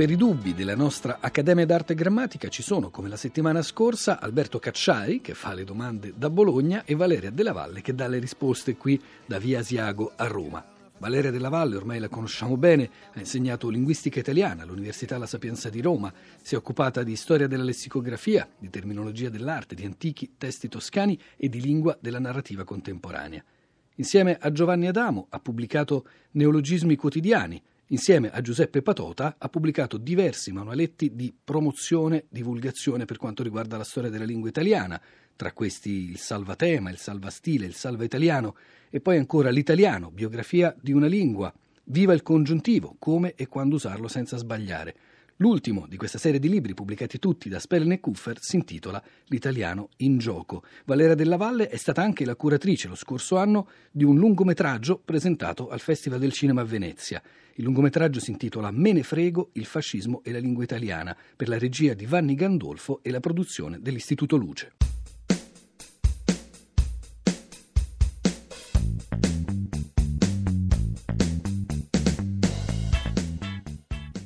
Per i dubbi della nostra Accademia d'Arte e Grammatica ci sono, come la settimana scorsa, Alberto Cacciari, che fa le domande da Bologna, e Valeria Della Valle, che dà le risposte qui da Via Asiago a Roma. Valeria Della Valle, ormai la conosciamo bene, ha insegnato linguistica italiana all'Università La Sapienza di Roma, si è occupata di storia della lessicografia, di terminologia dell'arte, di antichi testi toscani e di lingua della narrativa contemporanea. Insieme a Giovanni Adamo ha pubblicato Neologismi quotidiani, Insieme a Giuseppe Patota ha pubblicato diversi manualetti di promozione, divulgazione per quanto riguarda la storia della lingua italiana, tra questi il Salvatema, il Salvastile, il Salva Italiano e poi ancora l'Italiano, biografia di una lingua, Viva il congiuntivo, come e quando usarlo senza sbagliare. L'ultimo di questa serie di libri, pubblicati tutti da Spellen e Kuffer, si intitola L'italiano in gioco. Valera della Valle è stata anche la curatrice lo scorso anno di un lungometraggio presentato al Festival del Cinema a Venezia. Il lungometraggio si intitola Me ne frego, il fascismo e la lingua italiana, per la regia di Vanni Gandolfo e la produzione dell'Istituto Luce.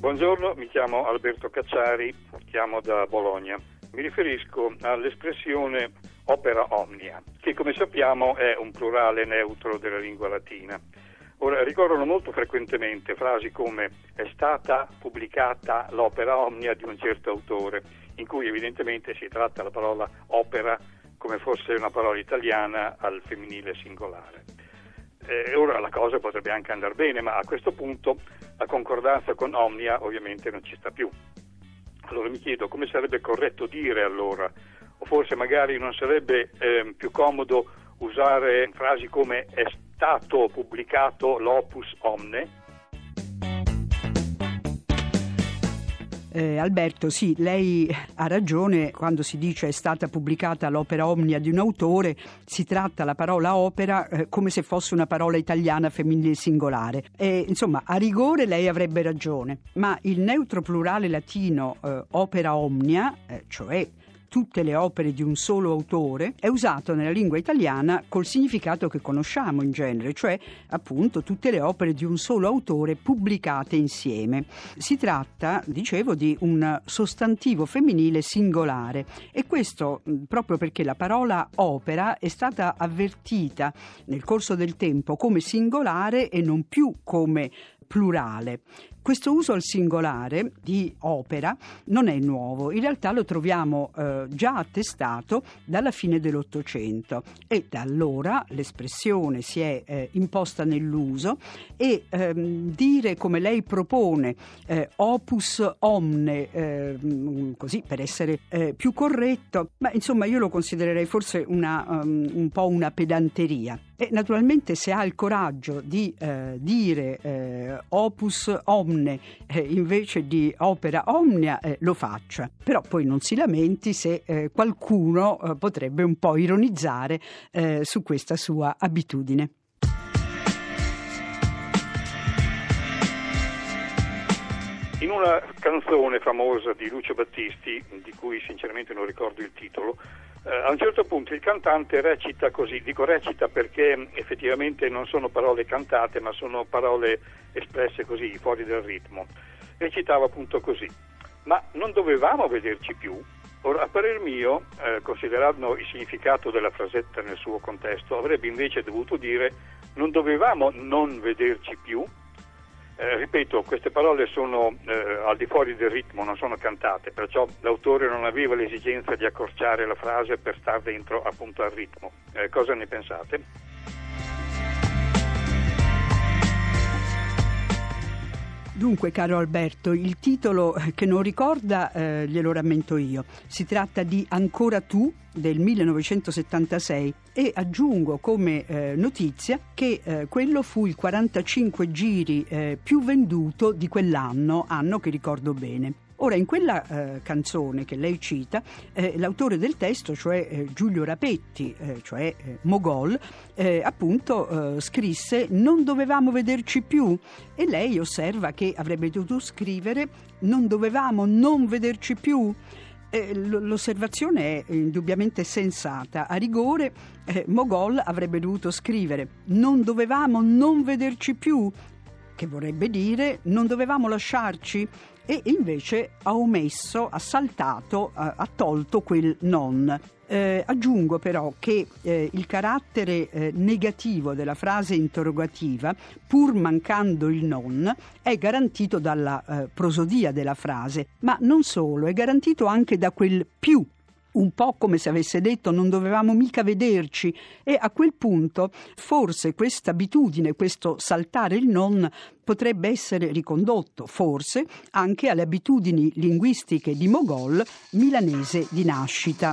Buongiorno, mi chiamo Alberto Cacciari, chiamo da Bologna. Mi riferisco all'espressione opera omnia, che come sappiamo è un plurale neutro della lingua latina. Ora, ricorrono molto frequentemente frasi come è stata pubblicata l'opera omnia di un certo autore, in cui evidentemente si tratta la parola opera come fosse una parola italiana al femminile singolare. Eh, ora la cosa potrebbe anche andare bene, ma a questo punto la concordanza con Omnia ovviamente non ci sta più. Allora mi chiedo come sarebbe corretto dire allora, o forse magari non sarebbe eh, più comodo usare frasi come è stato pubblicato l'opus omne, Eh, Alberto, sì, lei ha ragione quando si dice è stata pubblicata l'opera omnia di un autore, si tratta la parola opera eh, come se fosse una parola italiana femminile singolare. E, insomma, a rigore lei avrebbe ragione, ma il neutro plurale latino eh, opera omnia, eh, cioè tutte le opere di un solo autore è usato nella lingua italiana col significato che conosciamo in genere, cioè appunto tutte le opere di un solo autore pubblicate insieme. Si tratta, dicevo, di un sostantivo femminile singolare e questo proprio perché la parola opera è stata avvertita nel corso del tempo come singolare e non più come plurale. Questo uso al singolare di opera non è nuovo, in realtà lo troviamo eh, già attestato dalla fine dell'Ottocento e da allora l'espressione si è eh, imposta nell'uso e ehm, dire come lei propone eh, opus omne, ehm, così per essere eh, più corretto, ma insomma io lo considererei forse una, um, un po' una pedanteria. E naturalmente se ha il coraggio di eh, dire eh, opus omne eh, invece di opera omnia eh, lo faccia, però poi non si lamenti se eh, qualcuno eh, potrebbe un po' ironizzare su questa sua abitudine. In una canzone famosa di Lucio Battisti, di cui sinceramente non ricordo il titolo, eh, a un certo punto il cantante recita così, dico recita perché effettivamente non sono parole cantate ma sono parole espresse così, fuori dal ritmo. Recitava appunto così, ma non dovevamo vederci più? Ora, a parer mio, eh, considerando il significato della frasetta nel suo contesto, avrebbe invece dovuto dire non dovevamo non vederci più? Eh, ripeto, queste parole sono eh, al di fuori del ritmo, non sono cantate, perciò l'autore non aveva l'esigenza di accorciare la frase per star dentro appunto al ritmo. Eh, cosa ne pensate? Dunque, caro Alberto, il titolo che non ricorda eh, glielo rammento io. Si tratta di Ancora tu del 1976 e aggiungo come eh, notizia che eh, quello fu il 45 giri eh, più venduto di quell'anno, anno che ricordo bene. Ora, in quella eh, canzone che lei cita, eh, l'autore del testo, cioè eh, Giulio Rapetti, eh, cioè eh, Mogol, eh, appunto scrisse Non dovevamo vederci più e lei osserva che avrebbe dovuto scrivere Non dovevamo non vederci più. L'osservazione è indubbiamente sensata. A rigore, Mogol avrebbe dovuto scrivere Non dovevamo non vederci più che vorrebbe dire non dovevamo lasciarci e invece ha omesso, ha saltato, ha tolto quel non. Eh, aggiungo però che eh, il carattere eh, negativo della frase interrogativa, pur mancando il non, è garantito dalla eh, prosodia della frase, ma non solo, è garantito anche da quel più un po' come se avesse detto non dovevamo mica vederci e a quel punto forse questa abitudine, questo saltare il non potrebbe essere ricondotto forse anche alle abitudini linguistiche di Mogol milanese di nascita.